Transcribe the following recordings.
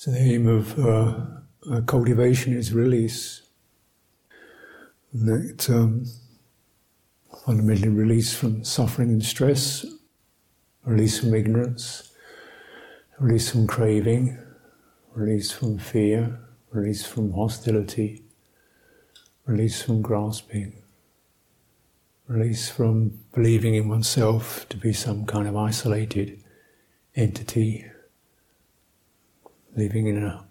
So the aim of uh, uh, cultivation is release. And that um, fundamentally release from suffering and stress, release from ignorance, release from craving, release from fear, release from hostility, release from grasping, release from believing in oneself to be some kind of isolated entity, living in a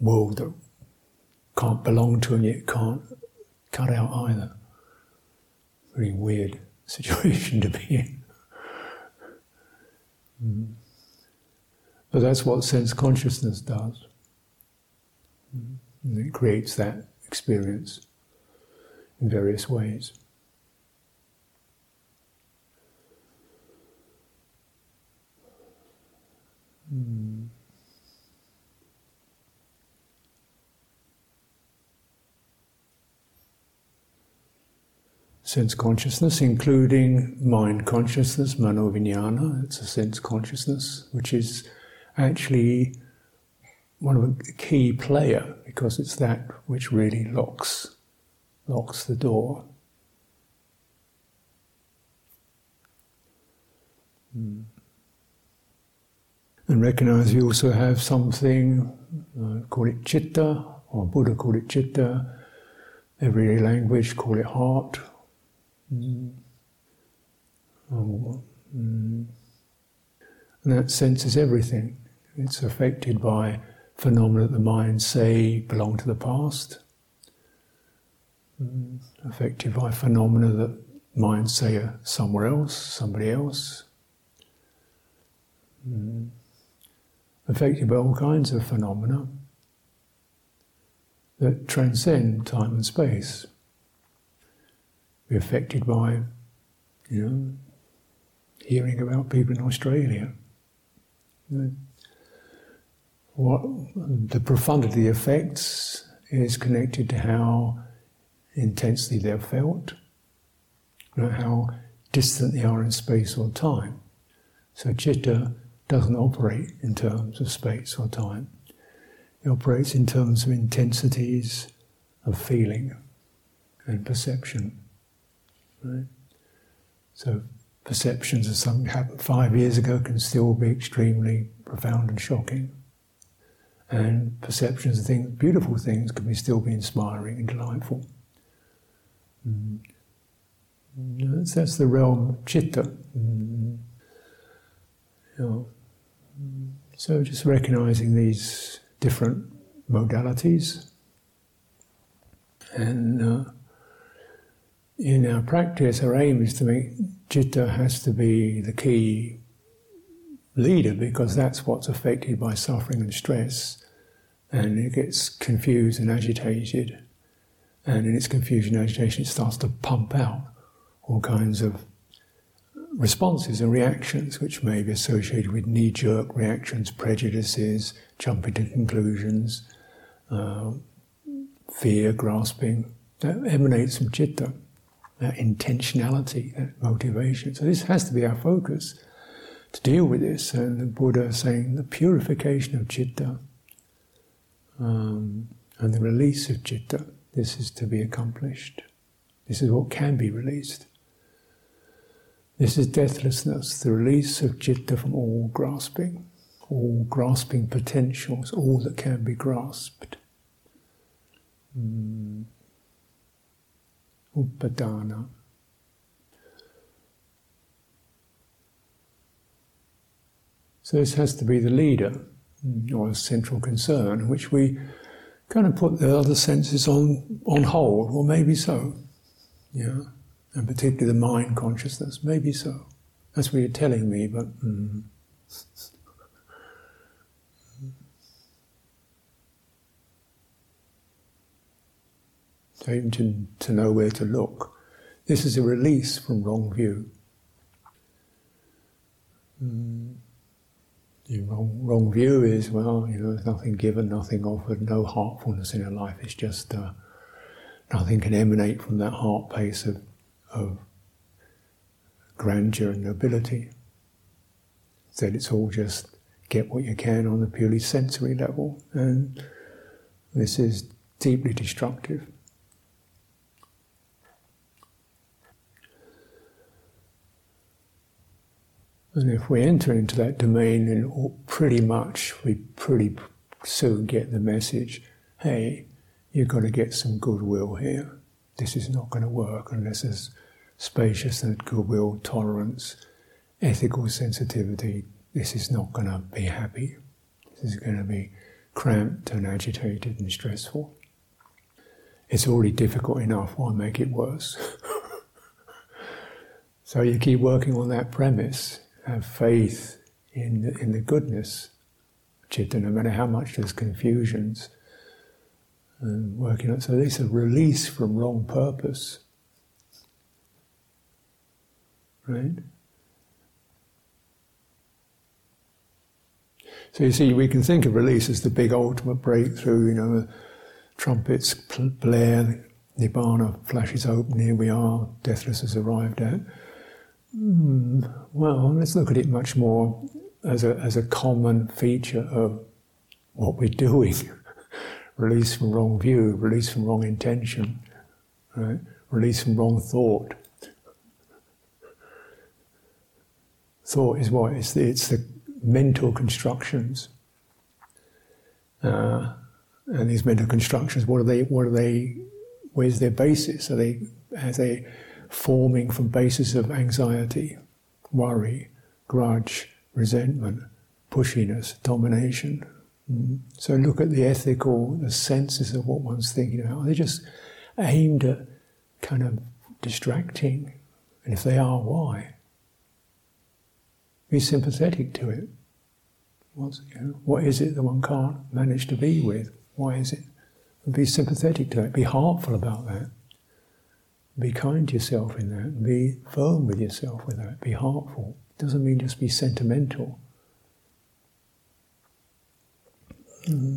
world that can't belong to and yet can't cut out either. Very weird situation to be in. Mm. But that's what sense consciousness does. Mm. It creates that experience in various ways. Mm. Sense consciousness, including mind consciousness, manovinyana, it's a sense consciousness, which is actually one of a key player because it's that which really locks locks the door. Mm. And recognize we also have something, uh, call it chitta, or Buddha called it chitta, everyday language call it heart, Oh, mm. And that senses everything. It's affected by phenomena that the mind say belong to the past, mm. affected by phenomena that mind say are somewhere else, somebody else. Mm. Affected by all kinds of phenomena that transcend time and space be affected by, you know, hearing about people in Australia. What the profundity of effects is connected to how intensely they're felt, how distant they are in space or time. So chitta doesn't operate in terms of space or time. It operates in terms of intensities of feeling and perception. Right? So perceptions of something happened five years ago can still be extremely profound and shocking. And perceptions of things, beautiful things, can be still be inspiring and delightful. Mm. That's, that's, the realm of chitta. Mm. You know, so just recognizing these different modalities and uh, in our practice, our aim is to make citta has to be the key leader because that's what's affected by suffering and stress, and it gets confused and agitated, and in its confusion and agitation, it starts to pump out all kinds of responses and reactions which may be associated with knee-jerk reactions, prejudices, jumping to conclusions, uh, fear, grasping. That emanates from citta that intentionality, that motivation. So this has to be our focus to deal with this. And the Buddha saying the purification of citta um, and the release of citta. This is to be accomplished. This is what can be released. This is deathlessness, the release of citta from all grasping, all grasping potentials, all that can be grasped. Mm upadana. So this has to be the leader or a central concern, which we kind of put the other senses on on hold. Well, maybe so, yeah, and particularly the mind consciousness. Maybe so. That's what you're telling me, but. Mm. Even to, know where to look. This is a release from wrong view. Mm. Wrong, wrong view is, well, you know, there's nothing given, nothing offered, no heartfulness in our life. It's just uh, nothing can emanate from that heart place of, of grandeur and nobility. Instead, it's all just get what you can on the purely sensory level. And this is deeply destructive. And if we enter into that domain, then pretty much we pretty soon get the message hey, you've got to get some goodwill here. This is not going to work unless there's spaciousness, goodwill, tolerance, ethical sensitivity. This is not going to be happy. This is going to be cramped and agitated and stressful. It's already difficult enough, why make it worse? so you keep working on that premise, have faith in the, in the goodness, chitta, no matter how much there's confusions, and working on. So this is a release from wrong purpose, right? So you see, we can think of release as the big ultimate breakthrough. You know, trumpets blare, nibbana flashes open. Here we are. Deathless has arrived at. Mm, well, let's look at it much more as a as a common feature of what we're doing. release from wrong view, release from wrong intention, right? Release from wrong thought. Thought is what? It's the, it's the mental constructions. Uh, and these mental constructions, what are they? What are they? Where's their basis? Are they? Are they forming from basis of anxiety, worry, grudge, resentment, pushiness, domination, mm. so look at the ethical, the senses of what one's thinking about. Are they just aimed at kind of distracting? And if they are, why? Be sympathetic to it. What's, you know, what is it that one can't manage to be with? Why is it? And be sympathetic to it. Be heartful about that. Be kind to yourself in that. Be firm with yourself with that. Be heartful. It doesn't mean just be sentimental. Mm-hmm.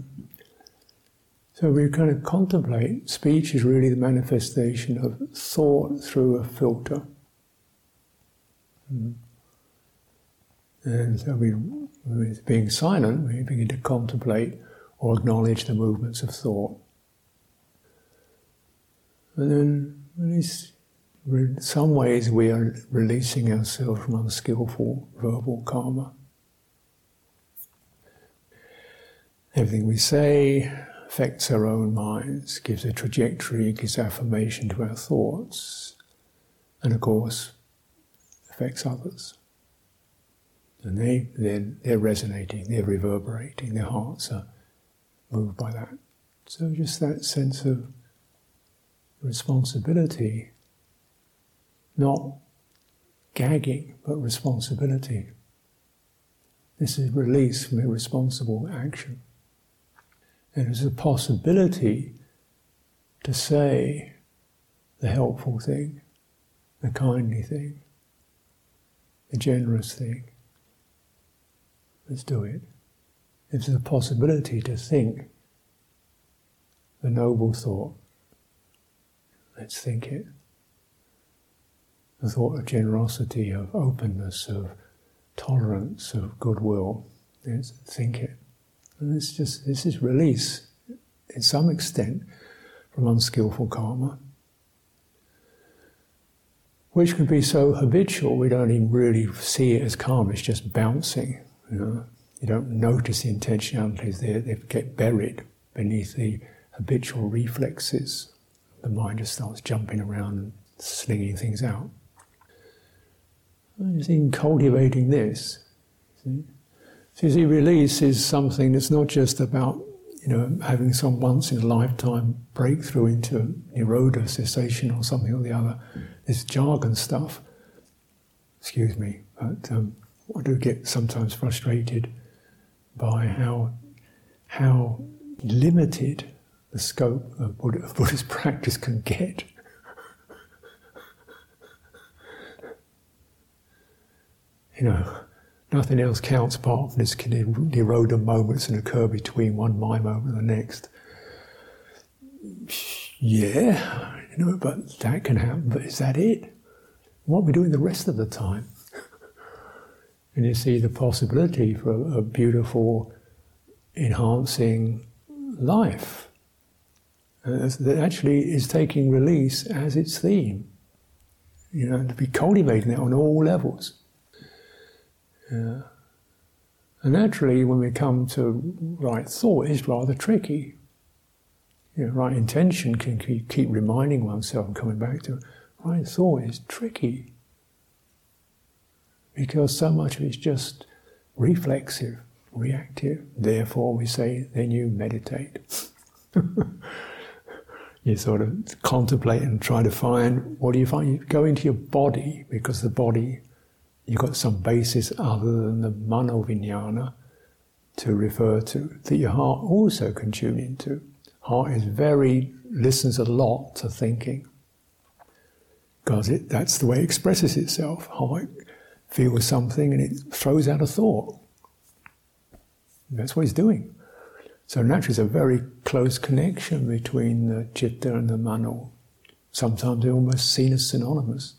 So we kind of contemplate. Speech is really the manifestation of thought through a filter. Mm-hmm. And so we, with being silent, we begin to contemplate or acknowledge the movements of thought. And then, in some ways, we are releasing ourselves from unskillful verbal karma. Everything we say affects our own minds, gives a trajectory, gives affirmation to our thoughts, and of course, affects others. And they then they're resonating, they're reverberating, their hearts are moved by that. So just that sense of responsibility, not gagging, but responsibility. This is release from irresponsible action. It is a possibility to say the helpful thing, the kindly thing, the generous thing. Let's do it. It's a possibility to think the noble thought, let's think it. The thought of generosity, of openness, of tolerance, of goodwill, let's think it. And it's just, this is release, in some extent, from unskillful karma, which can be so habitual we don't even really see it as karma, it's just bouncing. You, know? you don't notice the intentionalities, there; they get buried beneath the habitual reflexes. The mind just starts jumping around and slinging things out. Just in cultivating this, see? So you see, release is something that's not just about you know having some once in a lifetime breakthrough into nirodha cessation or something or the other. This jargon stuff. Excuse me, but um, I do get sometimes frustrated by how how limited the scope of, Buddhist practice can get. you know, Nothing else counts apart from this nirodha er, moments that occur between one mind moment and the next. Yeah, you know, but that can happen. But is that it? What are we doing the rest of the time? And you see the possibility for a beautiful, enhancing life uh, that actually is taking release as its theme. You know, to be cultivating it on all levels. Yeah. And naturally, when we come to right thought, it's rather tricky. You know, right intention can keep, keep reminding oneself and coming back to right thought is tricky because so much of it's just reflexive, reactive. Therefore, we say, then you meditate. you sort of contemplate and try to find what do you find? You go into your body because the body, you've got some basis other than the mano to refer to that your heart also can tune into. Heart is very, listens a lot to thinking because it, that's the way it expresses itself. Heart feels something and it throws out a thought. That's what it's doing. So naturally, there's a very close connection between the chitta and the mano. Sometimes they're almost seen as synonymous.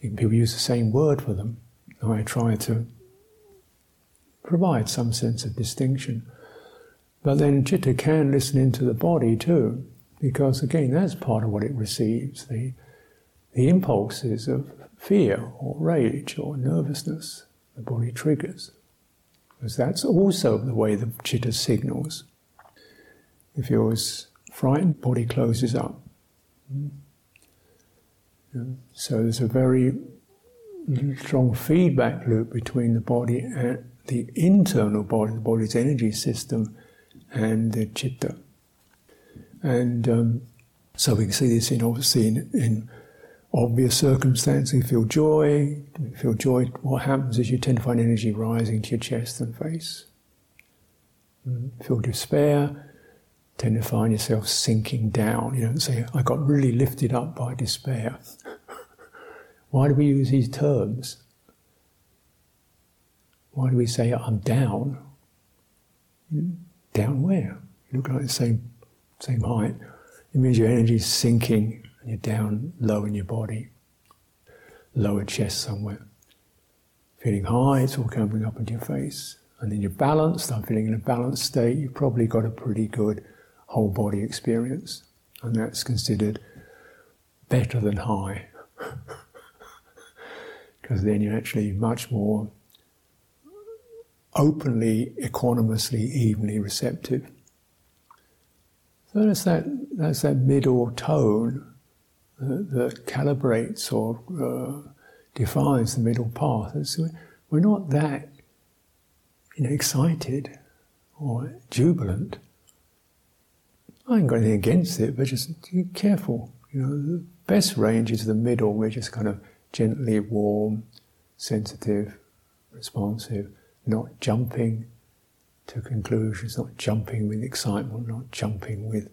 People use the same word for them. And I try to provide some sense of distinction. But then chitta can listen into the body too, because again, that's part of what it receives the, the impulses of fear or rage or nervousness the body triggers. Because that's also the way the chitta signals. If you're frightened, body closes up. So there's a very strong feedback loop between the body and the internal body, the body's energy system, and the chitta. And um, so we can see this in obviously in, in obvious circumstances. You feel joy. You feel joy. What happens is you tend to find energy rising to your chest and face. You mm, feel despair. Tend to find yourself sinking down. You don't say, "I got really lifted up by despair." Why do we use these terms? Why do we say I'm down? Down where? You look like the same, same height. It means your energy is sinking you're down low in your body, lower chest somewhere. Feeling high, it's all coming up into your face. And then you're balanced, I'm feeling in a balanced state, you've probably got a pretty good whole body experience. And that's considered better than high. Because then you're actually much more openly, equanimously, evenly receptive. So that's that, that's that middle tone that, that calibrates or uh, defines the middle path. We're not that you know, excited or jubilant. I ain't got anything against it, but just be careful. You know, the best range is the middle. We're just kind of gently warm, sensitive, responsive, not jumping to conclusions, not jumping with excitement, not jumping with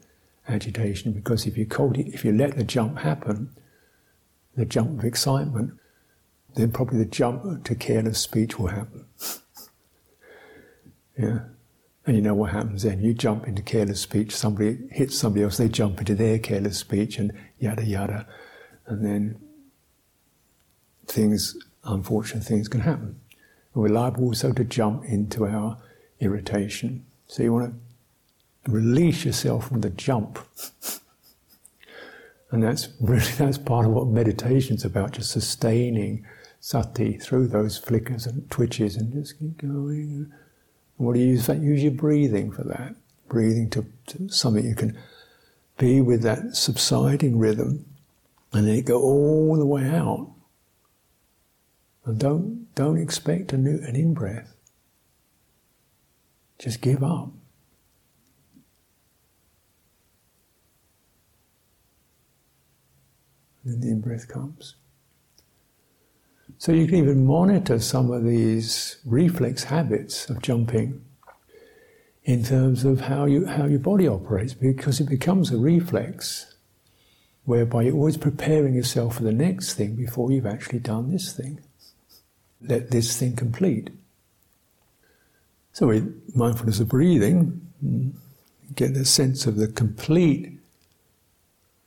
agitation because if you if you let the jump happen, the jump of excitement, then probably the jump to careless speech will happen. yeah. And you know what happens then? You jump into careless speech, somebody hits somebody else, they jump into their careless speech, and yada yada. And then things, unfortunate things can happen. We're liable also to jump into our irritation. So you want to release yourself from the jump. and that's really that's part of what meditation's about, just sustaining sati through those flickers and twitches and just keep going. And what do you use that? Use your breathing for that. Breathing to, to something you can be with that subsiding rhythm and then go all the way out. And don't don't expect a new an in breath. Just give up. And the in breath comes. So you can even monitor some of these reflex habits of jumping in terms of how you how your body operates, because it becomes a reflex whereby you're always preparing yourself for the next thing before you've actually done this thing. Let this thing complete. So with mindfulness of breathing, mm, get the sense of the complete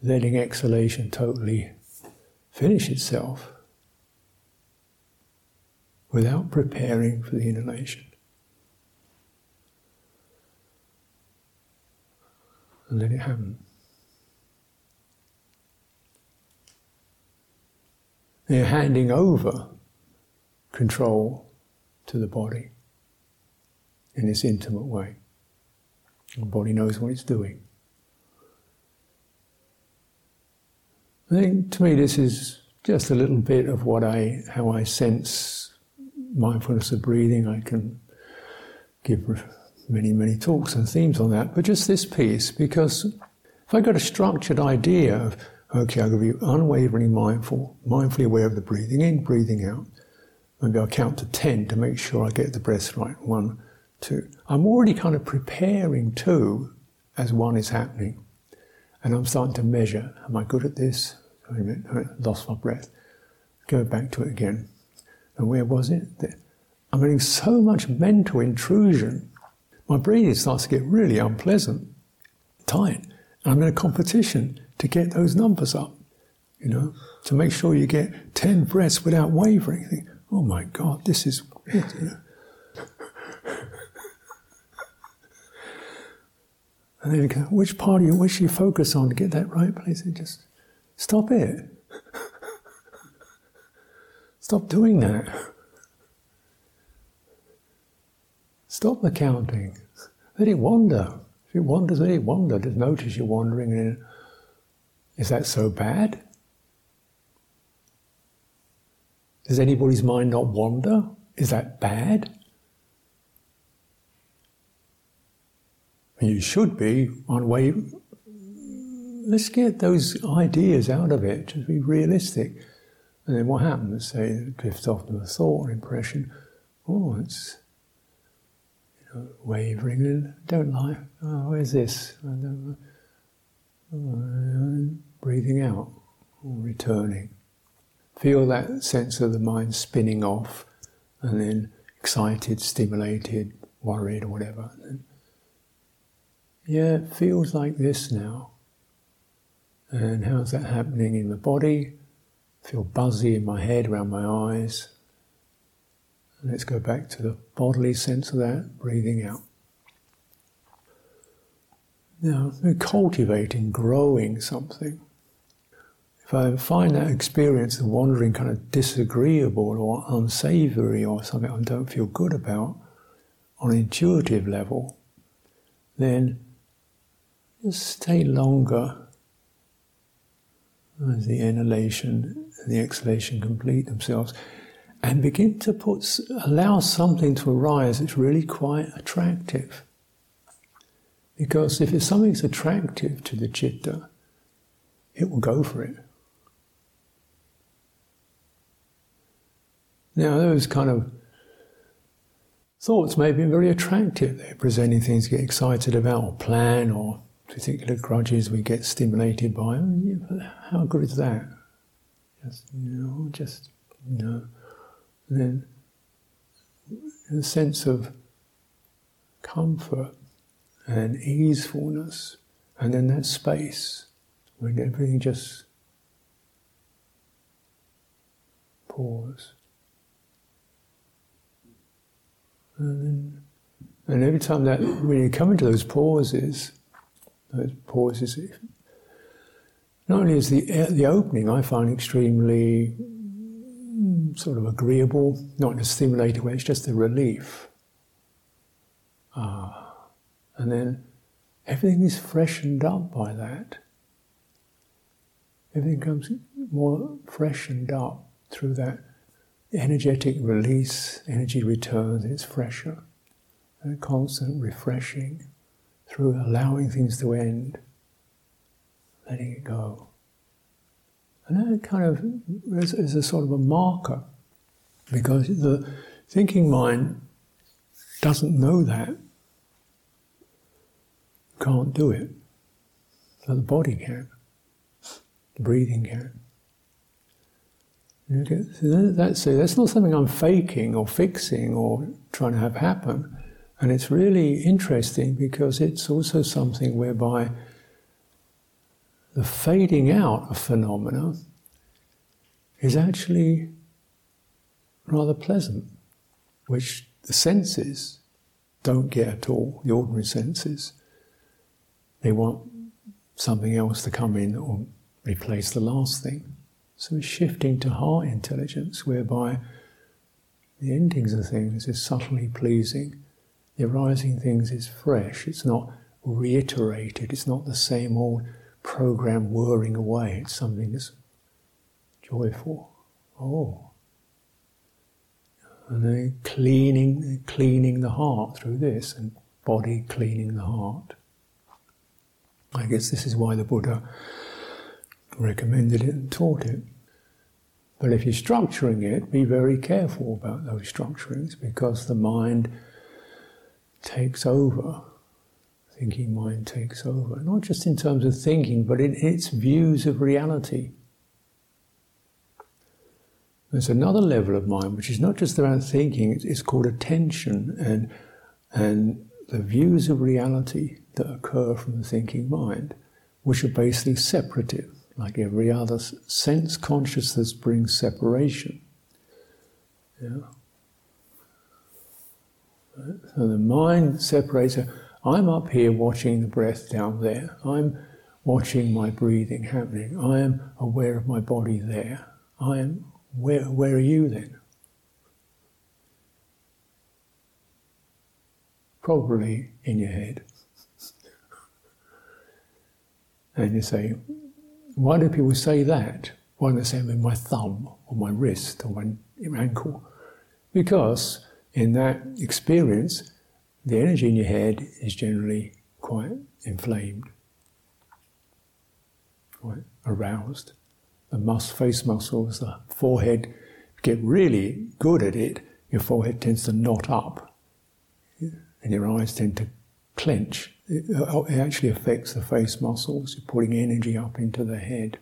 letting exhalation totally finish itself. without preparing for the inhalation. And let it happen. They're handing over control to the body in this intimate way. The body knows what it's doing. I think to me this is just a little bit of what I how I sense mindfulness of breathing. I can give many, many talks and themes on that, but just this piece, because if I got a structured idea of okay, I'm going to be unwaveringly mindful, mindfully aware of the breathing in, breathing out. Maybe I'll count to 10 to make sure I get the breath right. One, two. I'm already kind of preparing two as one is happening. And I'm starting to measure. Am I good at this? I lost my breath. Go back to it again. And where was it? I'm getting so much mental intrusion. My breathing starts to get really unpleasant, tight. And I'm in a competition to get those numbers up, you know, to make sure you get 10 breaths without wavering. Think, oh my God, this is great, you know. And then you go, which part of you, which you focus on to get that right place? And just stop it. stop doing that. Stop the counting. Let it wander. If it wanders, let it wander. Just notice you're wandering and is that so bad? Does anybody's mind not wander? Is that bad? You should be one way. Let's get those ideas out of it, just be realistic. And then what happens? Say it drifts off to a thought or impression. Oh, it's you know, wavering don't like. Oh, where's this? Oh, breathing out or returning. Feel that sense of the mind spinning off and then excited, stimulated, worried, or whatever. yeah, it feels like this now. And how's that happening in the body? feel buzzy in my head, around my eyes. let's go back to the bodily sense of that, breathing out. Now, cultivating, growing something. If I find that experience of wandering kind of disagreeable or unsavory or something I don't feel good about on an intuitive level, then just stay longer as the inhalation and the exhalation complete themselves and begin to put allow something to arise that's really quite attractive. Because if something something's attractive to the chitta, it will go for it. Now, those kind of thoughts may be very attractive. They're presenting things to get excited about, or plan, or particular grudges we get stimulated by. Oh, how good is that? Just, know, just, know. And then a sense of comfort and easefulness, and then that space when everything just pause. And, and every time that, when you come into those pauses, those pauses, not only is the, the opening I find extremely mm, sort of agreeable, not in a stimulating way, it's just a relief. Ah. And then everything is freshened up by that. Everything comes more freshened up through that energetic release, energy returns, it's fresher. Constant refreshing through allowing things to end, letting it go. And that kind of is, is a sort of a marker because the thinking mind doesn't know that, can't do it. So the body can, the breathing can. Okay, so that's. That's not something I'm faking or fixing or trying to have happen. And it's really interesting because it's also something whereby the fading out of phenomena is actually rather pleasant. which the senses don't get at all, the ordinary senses. They want something else to come in or replace the last thing. So it's shifting to heart intelligence, whereby the endings of things is subtly pleasing, the arising things is fresh, it's not reiterated, it's not the same old program whirring away, it's something that's joyful. Oh. And then cleaning, cleaning the heart through this, and body cleaning the heart. I guess this is why the Buddha recommended it and taught it. But if you're structuring it, be very careful about those structurings because the mind takes over. Thinking mind takes over. Not just in terms of thinking, but in its views of reality. There's another level of mind which is not just about thinking, it's called attention and, and the views of reality that occur from the thinking mind, which are basically separative, like every other sense consciousness brings separation. Yeah. So the mind separates. I'm up here watching the breath down there. I'm watching my breathing happening. I am aware of my body there. I am where, where are you then? Probably in your head. and you say, why do people say that? Why do they say in my thumb or my wrist or my ankle? Because in that experience, the energy in your head is generally quite inflamed, quite aroused the mus- face muscles, the forehead, get really good at it, your forehead tends to knot up and your eyes tend to clench. It, it actually affects the face muscles, you're putting energy up into the head.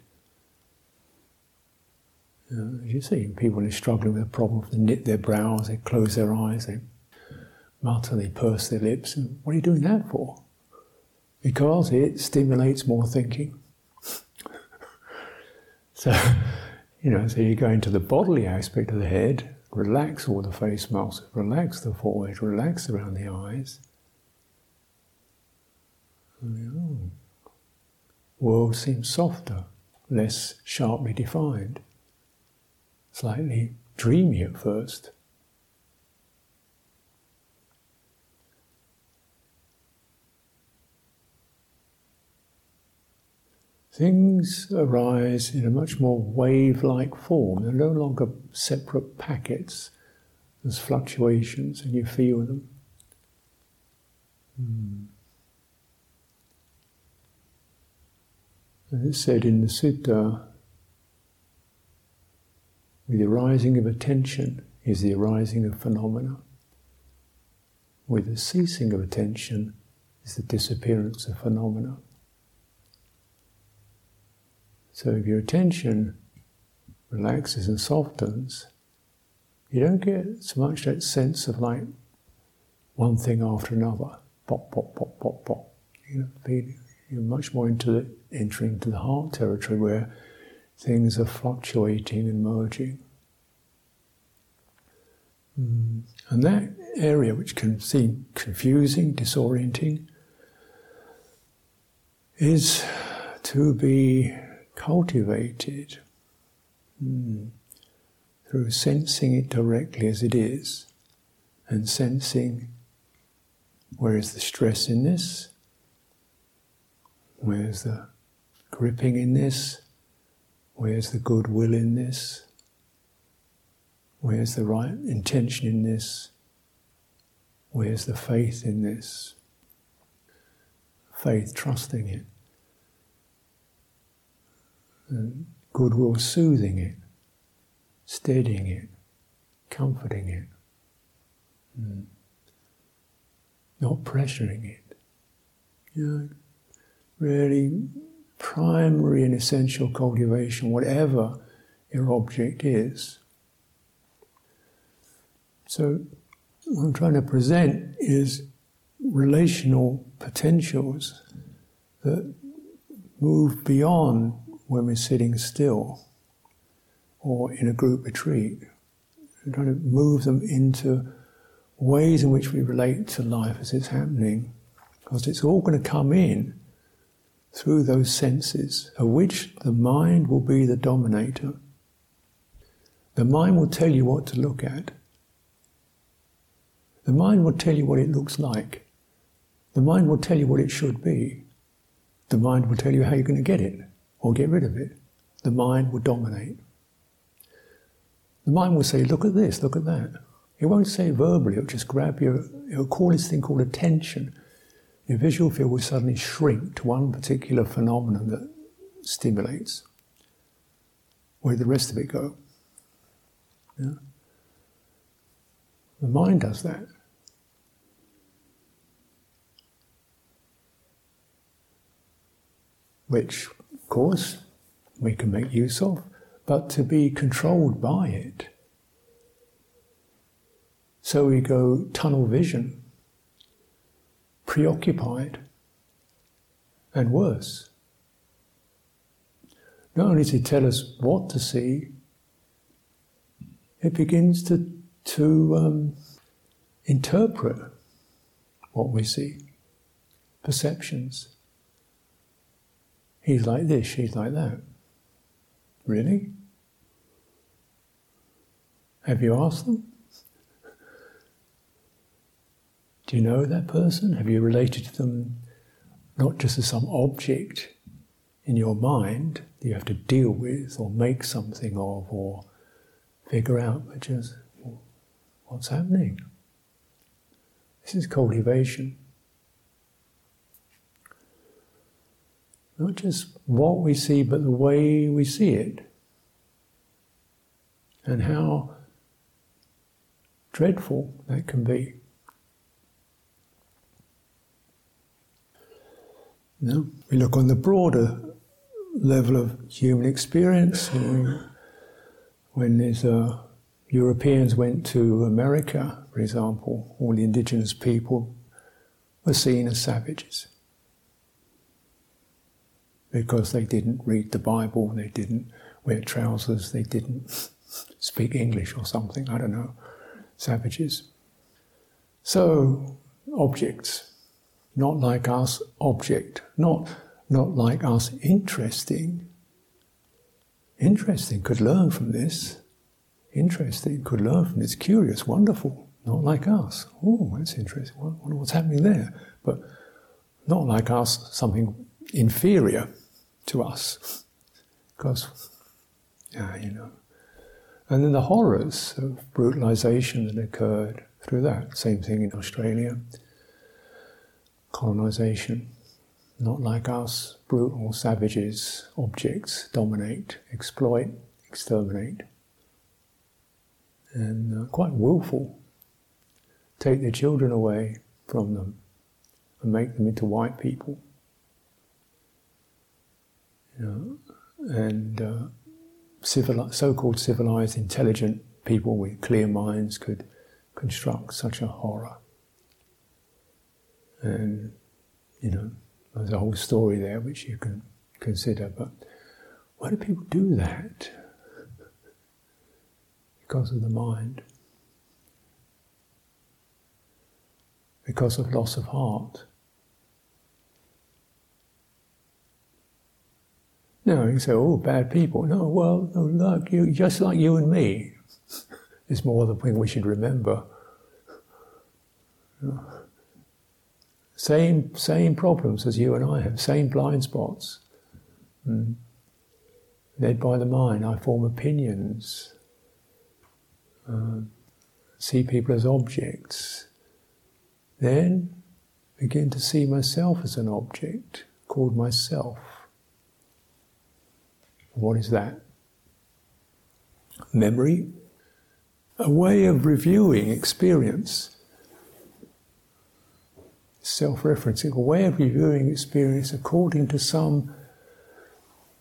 Uh, as you see, people are struggling with a problem, they knit their brows, they close their eyes, they mutter, they purse their lips. And what are you doing that for? Because it stimulates more thinking. So, you know, so you go into the bodily aspect of the head, relax all the face muscles, relax the forehead, relax around the eyes. Oh. World seems softer, less sharply defined, slightly dreamy at first. Things arise in a much more wave like form. They're no longer separate packets. There's fluctuations and you feel them. Hmm. It's said in the Sutta the arising of attention is the arising of phenomena. With the ceasing of attention is the disappearance of phenomena. So if your attention relaxes and softens, you don't get so much that sense of like one thing after another, pop, pop, pop, pop, pop. You know, you're much more into the, entering into the heart territory where things are fluctuating and merging. Mm. And that area, which can seem confusing, disorienting, is to be cultivated mm, through sensing it directly as it is and sensing where is the stress in this, where's the gripping in this, where's the goodwill in this, where's the right intention in this, where's the faith in this. Faith, trusting it goodwill soothing it, steadying it, comforting it, mm. not pressuring it. You know, really primary and essential cultivation, whatever your object is. So, what I'm trying to present is relational potentials that move beyond when we're sitting still or in a group retreat. We're trying to move them into ways in which we relate to life as it's happening, because it's all going to come in through those senses, of which the mind will be the dominator. The mind will tell you what to look at. The mind will tell you what it looks like. The mind will tell you what it should be. The mind will tell you how you're going to get it or get rid of it. The mind will dominate. The mind will say, look at this, look at that. It won't say verbally, it'll just grab your, it'll call this thing called attention. Your visual field will suddenly shrink to one particular phenomenon that stimulates. Where did the rest of it go? Yeah? The mind does that. Which, of course, we can make use of, but to be controlled by it. So we go tunnel vision, preoccupied, and worse. Not only does to tell us what to see, it begins to, to um, interpret what we see, perceptions. He's like this, she's like that. Really? Have you asked them? Do you know that person? Have you related to them not just as some object in your mind that you have to deal with or make something of or figure out, but just what's happening? This is cultivation. Not just what we see, but the way we see it. And how dreadful that can be. No, we look on the broader level of human experience. when there's a, Europeans went to America, for example, all the indigenous people were seen as savages because they didn't read the Bible, they didn't wear trousers, they didn't speak English or something, I don't know, savages. So, objects not like us object, not, not like us interesting. Interesting, could learn from this. Interesting, could learn from this. Curious, wonderful, not like us. Oh, that's interesting. What's happening there. But not like us, something inferior to us. Because, yeah, you know. And then the horrors of brutalization that occurred through that. Same thing in Australia colonization. Not like us, brutal savages, objects dominate, exploit, exterminate. And uh, quite willful. Take their children away from them and make them into white people. You know, and uh, civili- so-called civilized, intelligent people with clear minds could construct such a horror. And, you know, there's a whole story there which you can consider. But why do people do that? Because of the mind. Because of loss of heart. No, you say, oh, bad people. No, well, no, look, you, just like you and me. It's more the thing we should remember. Same, same problems as you and I have, same blind spots. Mm. Led by the mind, I form opinions, uh, see people as objects. Then begin to see myself as an object called myself. What is that? Memory, a way of reviewing experience self referencing, a way of reviewing experience according to some,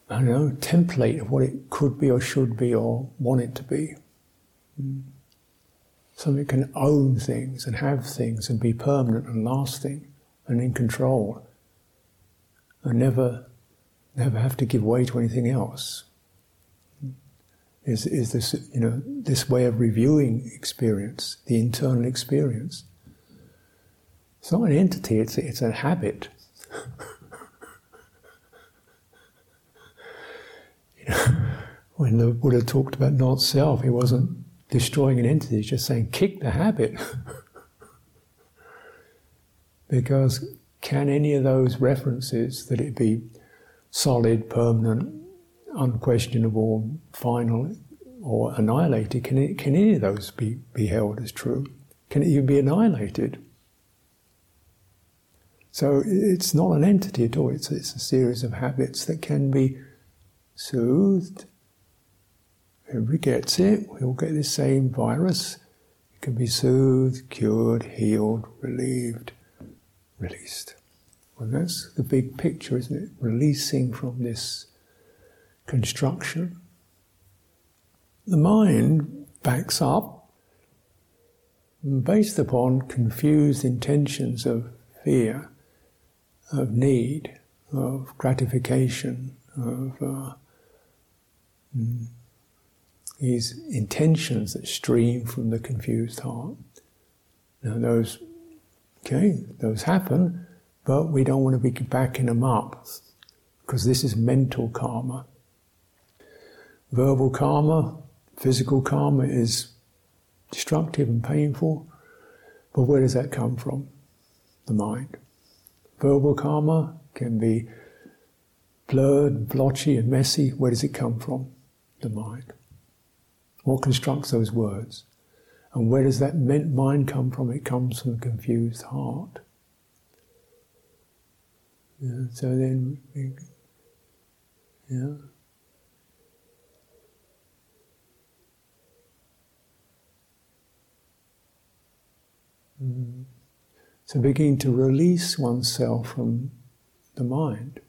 I don't know, template of what it could be or should be or want it to be. Mm. Something can own things and have things and be permanent and lasting and in control and never, never have to give way to anything else. is, is this, you know, this way of reviewing experience, the internal experience. It's not an entity, it's, it's a habit. you know, when the Buddha talked about not self, he wasn't destroying an entity, he's just saying kick the habit. because can any of those references, that it be solid, permanent, unquestionable, final, or annihilated, can, it, can any of those be, be held as true? Can it even be annihilated? So it's not an entity at all, it's, it's a series of habits that can be soothed. Everybody gets it, we all get the same virus. It can be soothed, cured, healed, relieved, released. Well, that's the big picture, isn't it? Releasing from this construction. The mind backs up based upon confused intentions of fear, of need, of gratification, of uh, mm, these intentions that stream from the confused heart. Now, those, okay, those happen, but we don't want to be backing them up because this is mental karma. Verbal karma, physical karma is destructive and painful, but where does that come from? The mind. Verbal karma can be blurred, blotchy, and messy. Where does it come from? The mind. What constructs those words? And where does that meant mind come from? It comes from a confused heart. Yeah, so then, yeah. Mm. So begin to release oneself from the mind.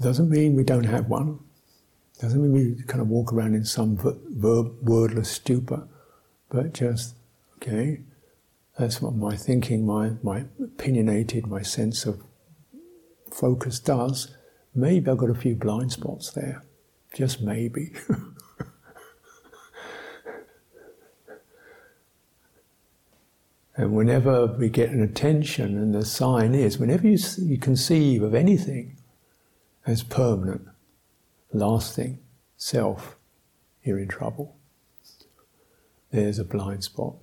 Doesn't mean we don't have one. Doesn't mean we kind of walk around in some verb, wordless stupor, but just, okay, that's what my thinking, my, my opinionated, my sense of focus does. Maybe I've got a few blind spots there. Just maybe. And whenever we get an attention, and the sign is, whenever you, you conceive of anything as permanent, lasting, self, you're in trouble. There's a blind spot.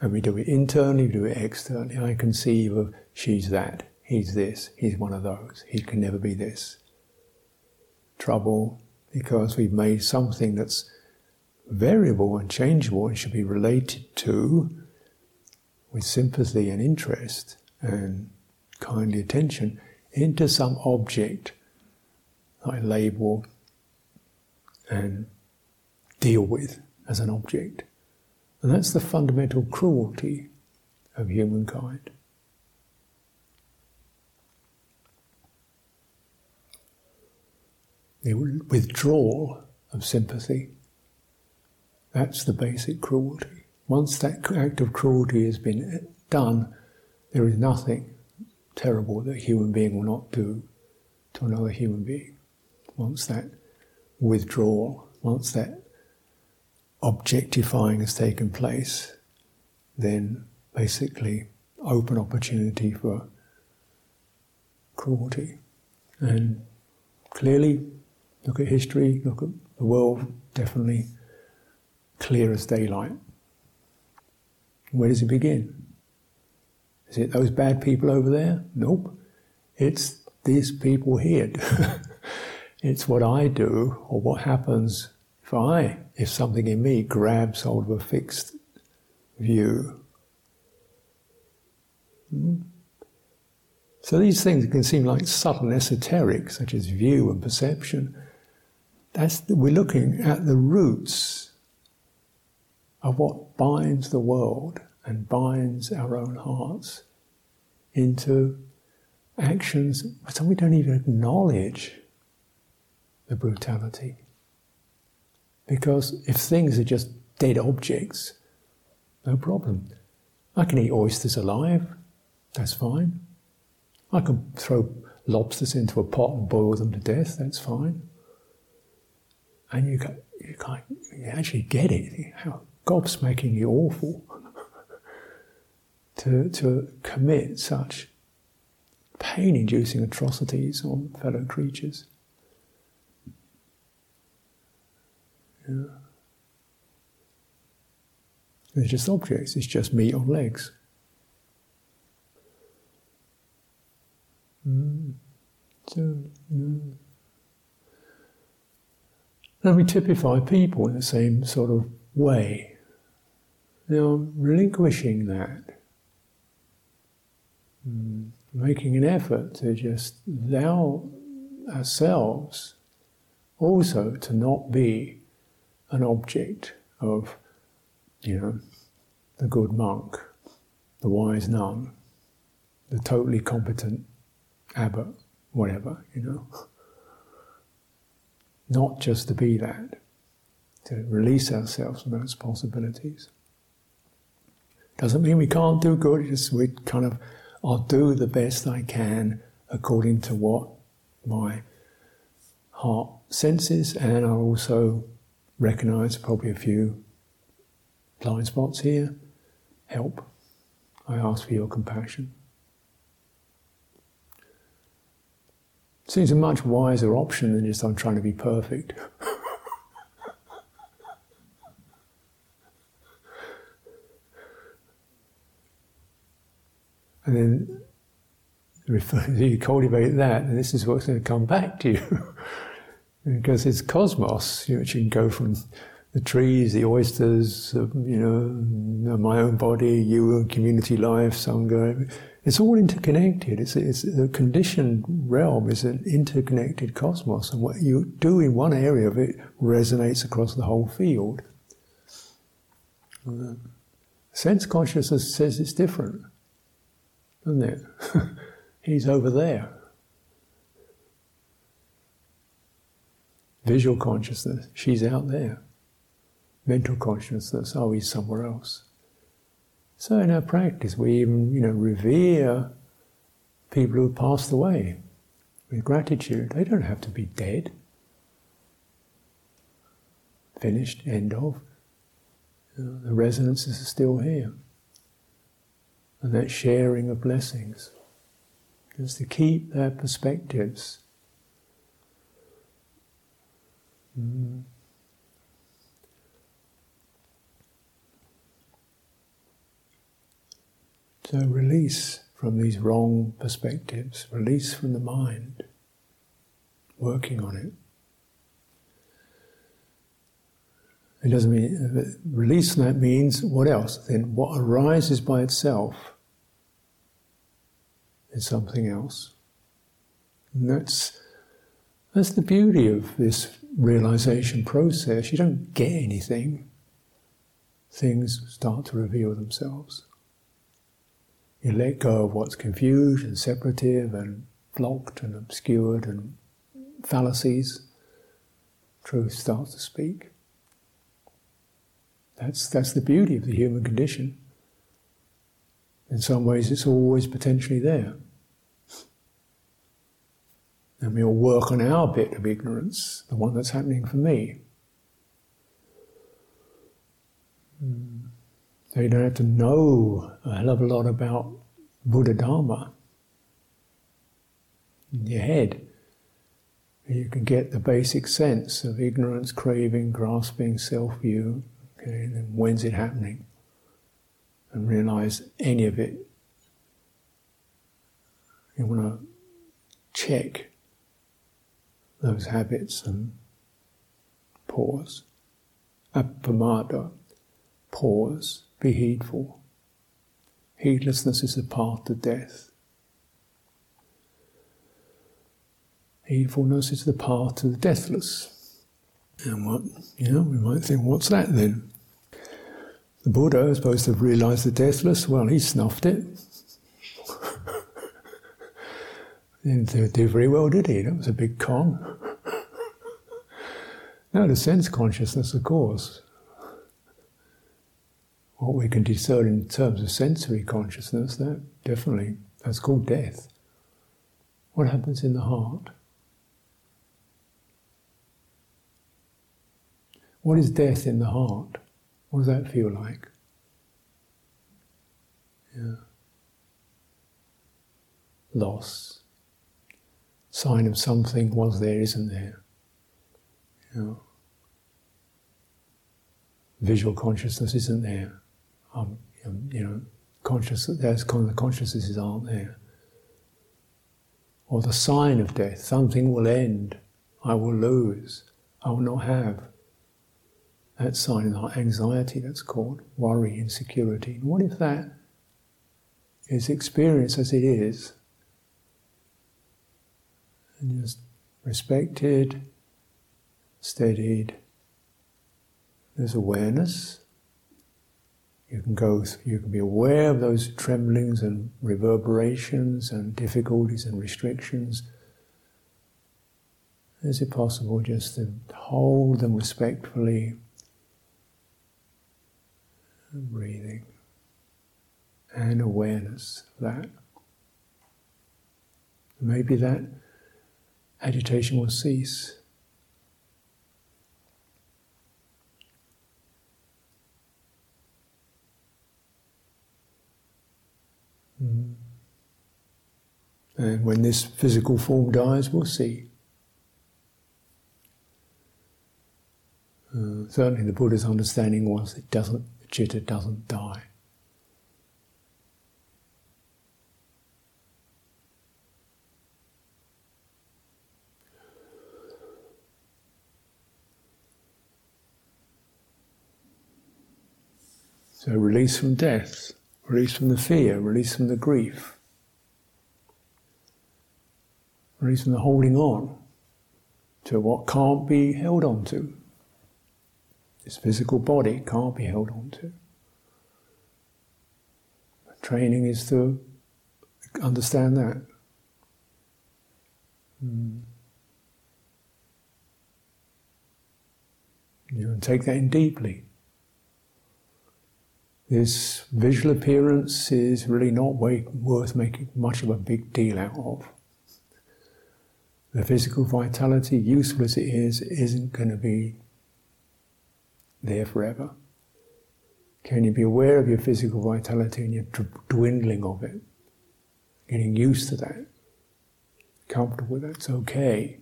And we do it internally, we do it externally. I conceive of she's that, he's this, he's one of those, he can never be this. Trouble because we've made something that's variable and changeable and should be related to with sympathy and interest and kindly attention into some object I label and deal with as an object. And that's the fundamental cruelty of humankind. The withdrawal of sympathy. That's the basic cruelty. Once that act of cruelty has been uh, done, there is nothing terrible that a human being will not do to another human being. Once that withdrawal, once that objectifying has taken place, then basically open opportunity for cruelty. And clearly, look at history, look at the world, definitely clear as daylight. Where does it begin? Is it those bad people over there? Nope. It's these people here. it's what I do or what happens if I, if something in me grabs hold of a fixed view. Hmm? So these things can seem like subtle and esoteric, such as view and perception. That's we're looking at the roots of what binds the world and binds our own hearts into actions, some we don't even acknowledge the brutality. Because if things are just dead objects, no problem. I can eat oysters alive, that's fine. I can throw lobsters into a pot and boil them to death, that's fine. And you, you, can't, you actually get it. How gobsmackingly awful to, to commit such pain inducing atrocities on fellow creatures. Yeah. They're just objects, it's just meat on legs. Mm. So, mm. We typify people in the same sort of way. Now, relinquishing that, mm, making an effort to just allow ourselves also to not be an object of, you know, the good monk, the wise nun, the totally competent abbot, whatever, you know. Not just to be that, to release ourselves from those possibilities. Doesn't mean we can't do good, just we kind of, I'll do the best I can according to what my heart senses, and I'll also recognize probably a few blind spots here. Help. I ask for your compassion. Seems a much wiser option than just I'm trying to be perfect. And then you cultivate that, and this is what's going to come back to you. because it's cosmos, which you can go from the trees, the oysters, you know, my own body, you, community life, sangha. It's all interconnected. It's, it's the conditioned realm is an interconnected cosmos, and what you do in one area of it resonates across the whole field. Uh, sense consciousness says it's different, doesn't it? He's over there. Visual consciousness, she's out there. Mental consciousness, oh, he's somewhere else. So in our practice, we even, you know, revere people who have passed away with gratitude. They don't have to be dead. Finished, end of. You know, the resonances are still here. And that sharing of blessings. Just to keep their perspectives. Mm. So release from these wrong perspectives, release from the mind, working on it. It doesn't mean release that means what else? Then what arises by itself is something else. And that's that's the beauty of this realization process. You don't get anything. Things start to reveal themselves. You let go of what's confused and separative and blocked and obscured and fallacies. Truth starts to speak. That's, that's the beauty of the human condition. In some ways, it's always potentially there. And we all work on our bit of ignorance, the one that's happening for me. Hmm. So you don't have to know a hell of a lot about Buddha Dharma in your head. You can get the basic sense of ignorance, craving, grasping, self view, okay, then when's it happening? And realize any of it. You want to check those habits and pause. Appamada, pause be heedful. Heedlessness is the path to death. Heedfulness is the path to the deathless. And what, you know, we might think, what's that then? The Buddha is supposed to have realized the deathless. Well, he snuffed it. Didn't do very well, did he? That was a big con. no, the sense consciousness, of course what we can discern in terms of sensory consciousness, that definitely, that's called death. What happens in the heart? What is death in the heart? What does that feel like? Yeah. Loss. Sign of something was there, isn't there? You know. Visual consciousness isn't there. Um, you know, conscious, there's kind of the consciousnesses aren't there. Or the sign of death, something will end, I will lose, I will not have. That sign of anxiety, that's called worry, insecurity. And what if that is experienced as it is, and just respected, steadied, there's awareness, you can go, you can be aware of those tremblings and reverberations and difficulties and restrictions. Is it possible just to hold them respectfully? And breathing and awareness of that. Maybe that agitation will cease. Mm. And when this physical form dies, we'll see. Uh, certainly, the Buddha's understanding was it doesn't, the chitta doesn't die. So, release from death. Release from the fear, release from the grief, release from the holding on to what can't be held on to. This physical body can't be held on to. Training is to understand that. Mm. You can take that in deeply this visual appearance is really not worth making much of a big deal out of. The physical vitality, useful as it is, isn't going to be there forever. Can you be aware of your physical vitality and your dwindling of it? Getting used to that, comfortable with that, it's okay.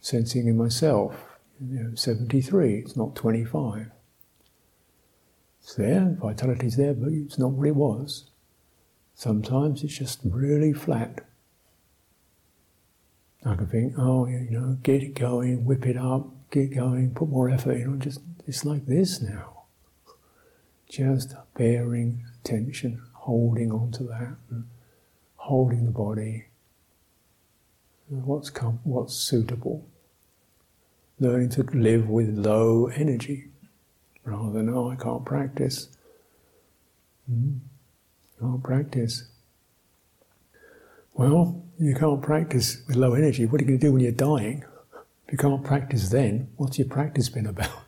Sensing in myself, you know, 73, it's not 25. It's there, vitality's there, but it's not what it was. Sometimes it's just really flat. I can think, oh, you know, get it going, whip it up, get going, put more effort, you know, just, it's like this now. Just bearing attention, holding on to that, holding the body. What's, com- what's suitable? Learning to live with low energy rather than, oh, I can't practice. Mm, can't practice. Well, you can't practice with low energy. What are you going to do when you're dying? If you can't practice then, what's your practice been about?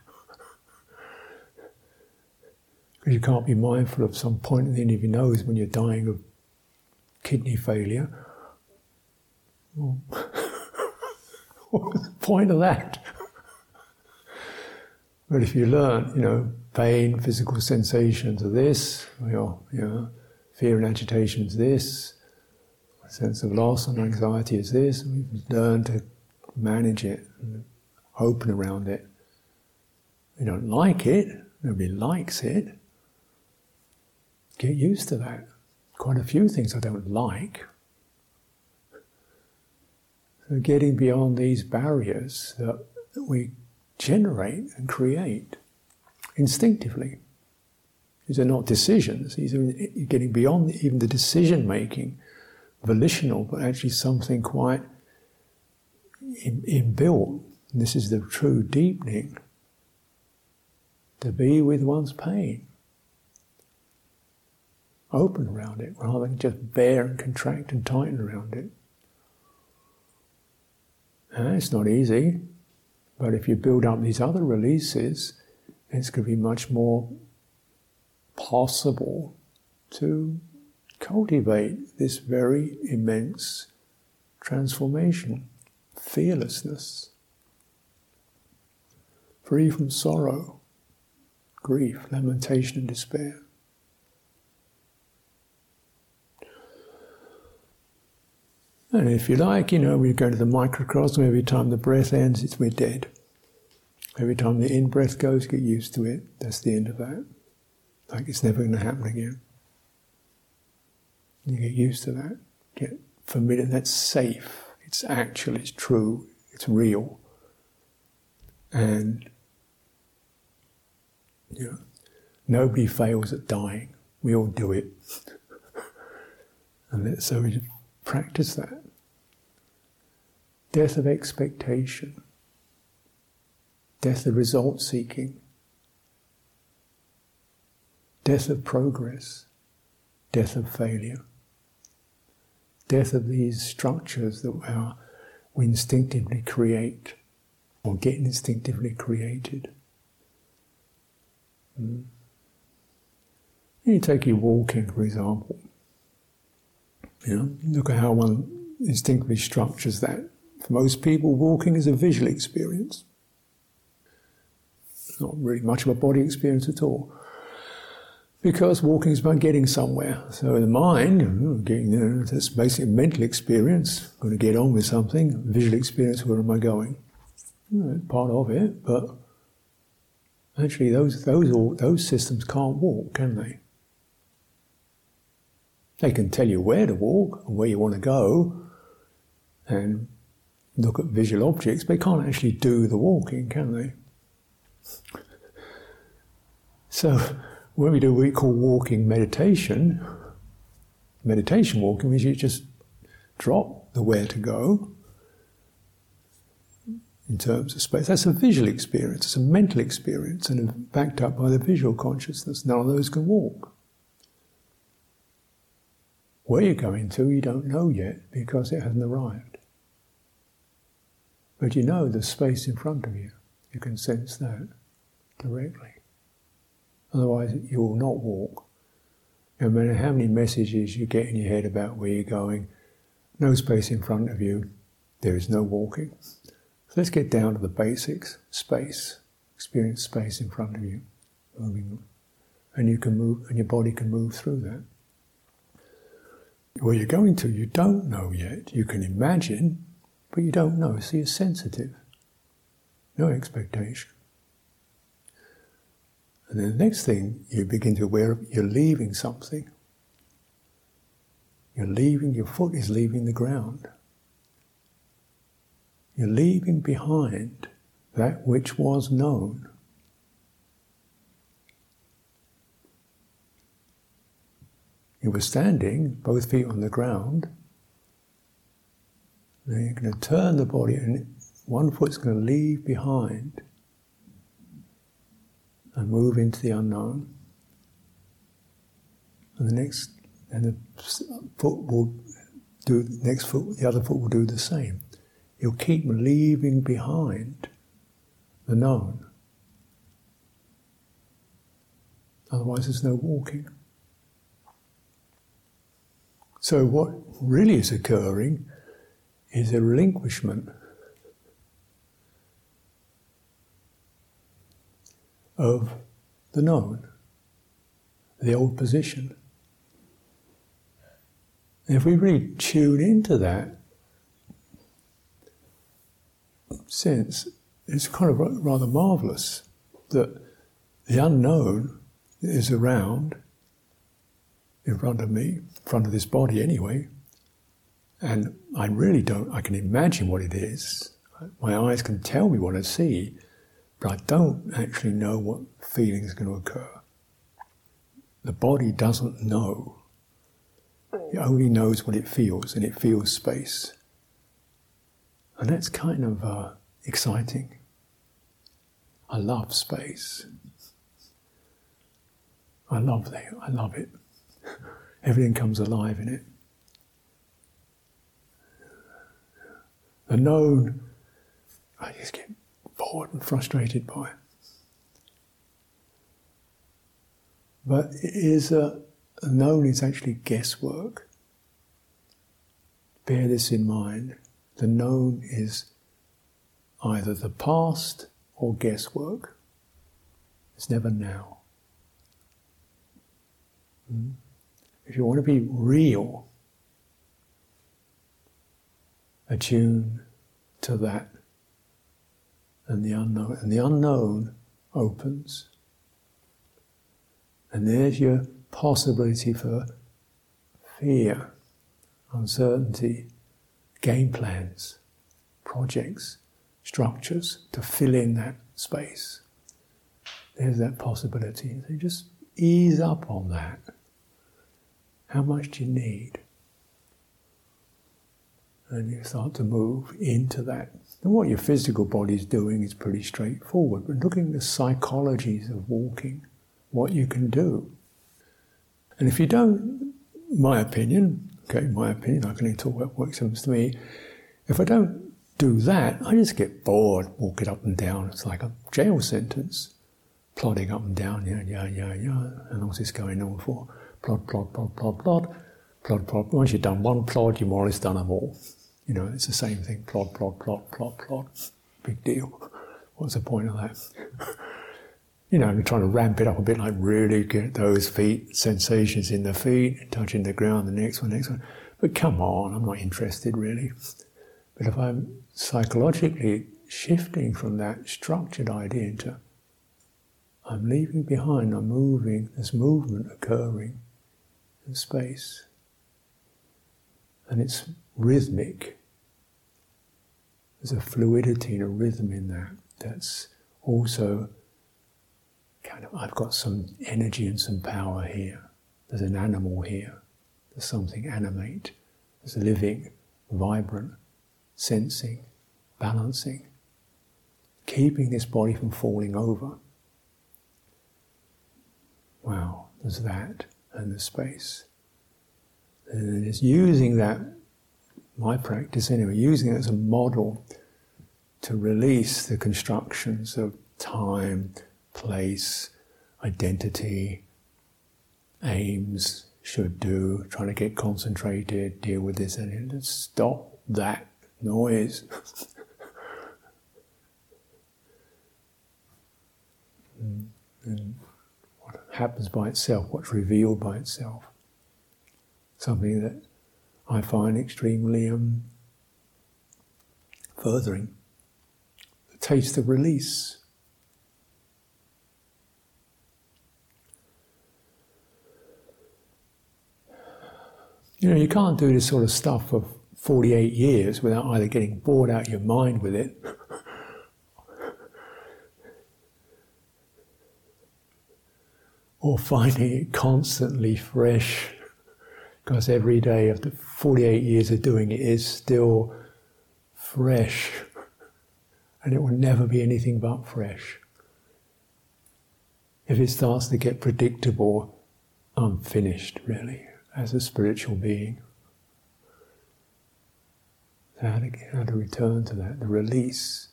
Because you can't be mindful of some point at the end of your nose when you're dying of kidney failure. Well, what's the point of that? But if you learn, you know, pain, physical sensations are this, your, you know, fear and agitation is this, sense of loss and anxiety is this, we've learned to manage it, open around it. We don't like it, nobody likes it. Get used to that. Quite a few things I don't like. So getting beyond these barriers that we generate and create instinctively. These are not decisions, these are getting beyond even the decision making, volitional, but actually something quite inbuilt. And this is the true deepening to be with one's pain. Open around it rather than just bear and contract and tighten around it. And it's not easy. But if you build up these other releases, it's going to be much more possible to cultivate this very immense transformation, fearlessness, free from sorrow, grief, lamentation, and despair. And if you like, you know, we go to the microcosm, every time the breath ends, it's we're dead. Every time the in breath goes, get used to it. That's the end of that. Like it's never going to happen again. You get used to that. Get familiar. That's safe. It's actual. It's true. It's real. And you know, nobody fails at dying. We all do it. and so we practice that. Death of expectation. Death of result seeking. Death of progress. Death of failure death of these structures that we instinctively create or get instinctively created. Mm. You take your walking, for example. You know, look at how one instinctively structures that. For most people, walking is a visual experience. It's not really much of a body experience at all because walking is about getting somewhere. So the mind, hmm, getting, you know, that's basically a mental experience, I'm going to get on with something, visual experience, where am I going? Hmm, part of it, but actually those, those, those systems can't walk, can they? They can tell you where to walk and where you want to go and look at visual objects, they can't actually do the walking, can they? So when we do what we call walking meditation, meditation walking means you just drop the where to go in terms of space. That's a visual experience, it's a mental experience, and backed up by the visual consciousness. None of those can walk. Where you're going to, you don't know yet because it hasn't arrived. But you know there's space in front of you. You can sense that directly. Otherwise, you will not walk. No matter how many messages you get in your head about where you're going, no space in front of you, there is no walking. So let's get down to the basics space. Experience space in front of you, moving. And you can move, and your body can move through that. Where you're going to, you don't know yet. You can imagine, but you don't know. So you're sensitive. No expectation. And then the next thing you begin to aware of, you're leaving something. You're leaving, your foot is leaving the ground. You're leaving behind that which was known. You were standing, both feet on the ground. Now you're going to turn the body, and one foot's going to leave behind and move into the unknown. And the next, and the foot will do the next foot, the other foot will do the same. You'll keep leaving behind the known. Otherwise, there's no walking. So, what really is occurring is a relinquishment of the known, the old position. If we really tune into that sense, it's kind of rather marvelous that the unknown is around in front of me, in front of this body anyway, and I really don't, I can imagine what it is. My eyes can tell me what I see, but I don't actually know what feeling is going to occur. The body doesn't know. It only knows what it feels, and it feels space. And that's kind of uh, exciting. I love space. I love that. I love it. Everything comes alive in it. The known, I just get bored and frustrated by. But it is a, the known is actually guesswork. Bear this in mind. The known is either the past or guesswork. It's never now. Hmm? If you want to be real, attune to that and the unknown. And the unknown opens. And there's your possibility for fear, uncertainty, game plans, projects, structures to fill in that space. There's that possibility. So just ease up on that. How much do you need? And you start to move into that. And what your physical body is doing is pretty straightforward, but looking at the psychologies of walking, what you can do. And if you don't, my opinion, okay, my opinion, I can only talk about what happens to me. If I don't do that, I just get bored walking up and down. It's like a jail sentence, plodding up and down, yeah, yeah, yeah, yeah. and long's this going on for? Plod, plod, plod, plod, plod, plod, plod. Once you've done one plod, you've more or less done them all. You know, it's the same thing. Plod, plod, plod, plod, plod. Big deal. What's the point of that? you know, I'm trying to ramp it up a bit, like really get those feet sensations in the feet, touching the ground, the next one, next one. But come on, I'm not interested really. But if I'm psychologically shifting from that structured idea into I'm leaving behind, I'm moving, there's movement occurring in space. And it's rhythmic. There's a fluidity and a rhythm in that that's also kind of, I've got some energy and some power here. There's an animal here. There's something animate. There's living, vibrant, sensing, balancing, keeping this body from falling over. Wow, there's that and the space. And it's using that, my practice anyway, using it as a model to release the constructions of time, place, identity, aims, should do, trying to get concentrated, deal with this, and stop that noise. and, mm, and what happens by itself, what's revealed by itself. Something that I find extremely um, furthering. The taste of release. You know, you can't do this sort of stuff for 48 years without either getting bored out of your mind with it or finding it constantly fresh because every day after 48 years of doing it is still fresh and it will never be anything but fresh. If it starts to get predictable, I'm finished really as a spiritual being. How to, how to return to that, the release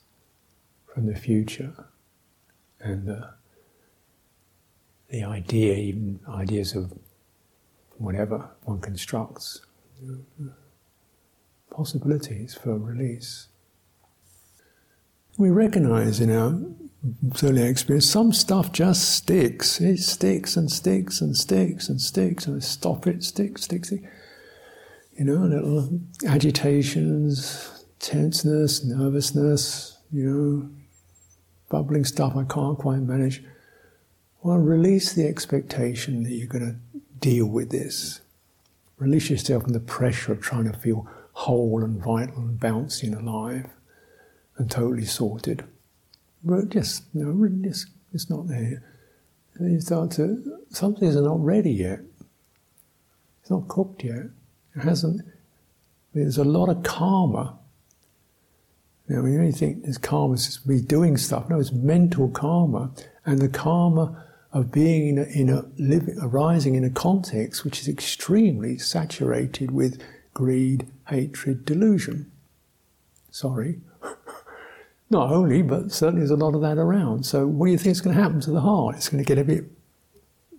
from the future and the, the idea, even ideas of whatever one constructs, possibilities for release. We recognize in our certainly experience, some stuff just sticks. It sticks and sticks and sticks and sticks, and stop it, sticks, sticks. You know, little agitations, tenseness, nervousness, you know, bubbling stuff I can't quite manage. Well, release the expectation that you're going to deal with this. Release yourself from the pressure of trying to feel whole and vital and bouncy and alive and totally sorted just you know, just it's not there. And you start to something is not ready yet. It's not cooked yet. It hasn't. There's a lot of karma. You know, you only think there's karma is me doing stuff. No, it's mental karma, and the karma of being in a, in a living, arising in a context which is extremely saturated with greed, hatred, delusion. Sorry. Not only, but certainly there's a lot of that around. So, what do you think is going to happen to the heart? It's going to get a bit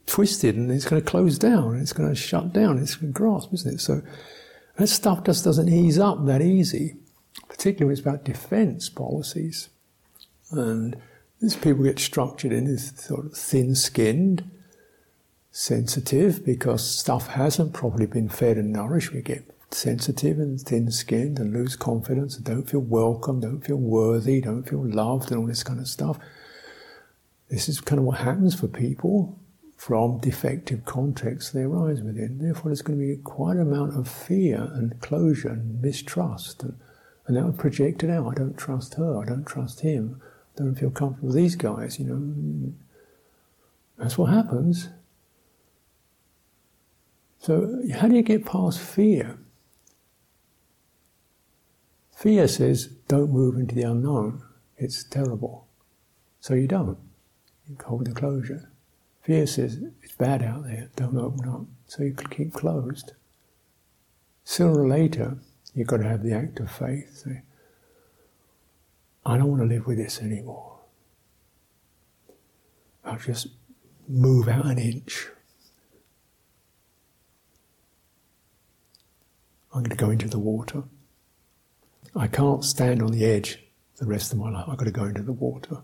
twisted and it's going to close down, and it's going to shut down, it's going to grasp, isn't it? So that stuff just doesn't ease up that easy, particularly when it's about defense policies. And these people get structured in this sort of thin skinned, sensitive, because stuff hasn't properly been fed and nourished. We get sensitive and thin skinned and lose confidence and don't feel welcome, don't feel worthy, don't feel loved, and all this kind of stuff. This is kind of what happens for people from defective contexts they arise within. Therefore, there's going to be quite an amount of fear and closure and mistrust. And, and that will project it out. I don't trust her, I don't trust him, don't feel comfortable with these guys, you know. That's what happens. So, how do you get past fear? Fear says, don't move into the unknown. It's terrible. So you don't. You hold the closure. Fear says, it's bad out there. Don't open up. So you keep closed. Sooner or later, you've got to have the act of faith. Say, I don't want to live with this anymore. I'll just move out an inch. I'm going to go into the water. I can't stand on the edge the rest of my life. I've got to go into the water.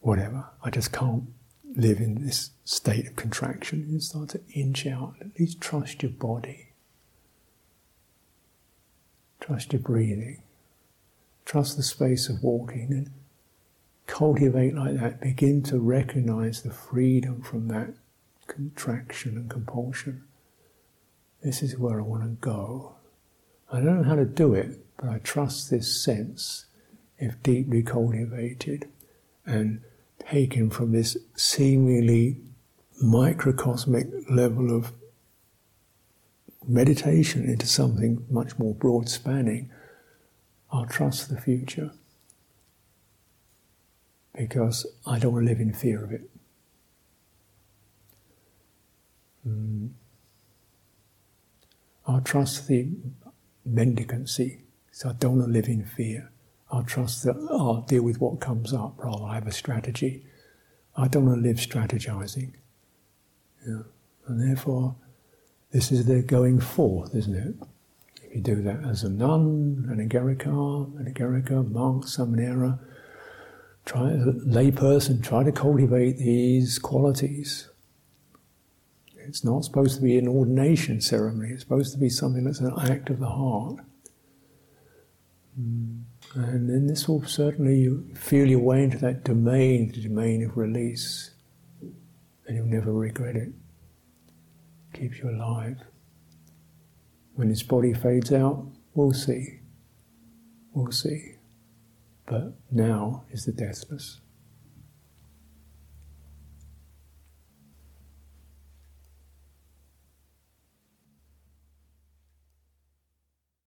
Whatever. I just can't live in this state of contraction. You start to inch out. At least trust your body. Trust your breathing. Trust the space of walking and cultivate like that. Begin to recognize the freedom from that contraction and compulsion. This is where I want to go. I don't know how to do it, but I trust this sense, if deeply cultivated and taken from this seemingly microcosmic level of meditation into something much more broad spanning, I'll trust the future because I don't want to live in fear of it. Mm. I'll trust the mendicancy. So I don't want to live in fear. I'll trust that I'll deal with what comes up rather I have a strategy. I don't want to live strategizing. Yeah. And therefore, this is the going forth, isn't it? If you do that as a nun, an agarika, an agarika, monk, samanera, try as a layperson, try to cultivate these qualities. It's not supposed to be an ordination ceremony, it's supposed to be something that's an act of the heart. Mm. And then this will certainly you feel your way into that domain, the domain of release, and you'll never regret it. Keeps you alive. When his body fades out, we'll see. We'll see. But now is the deathless.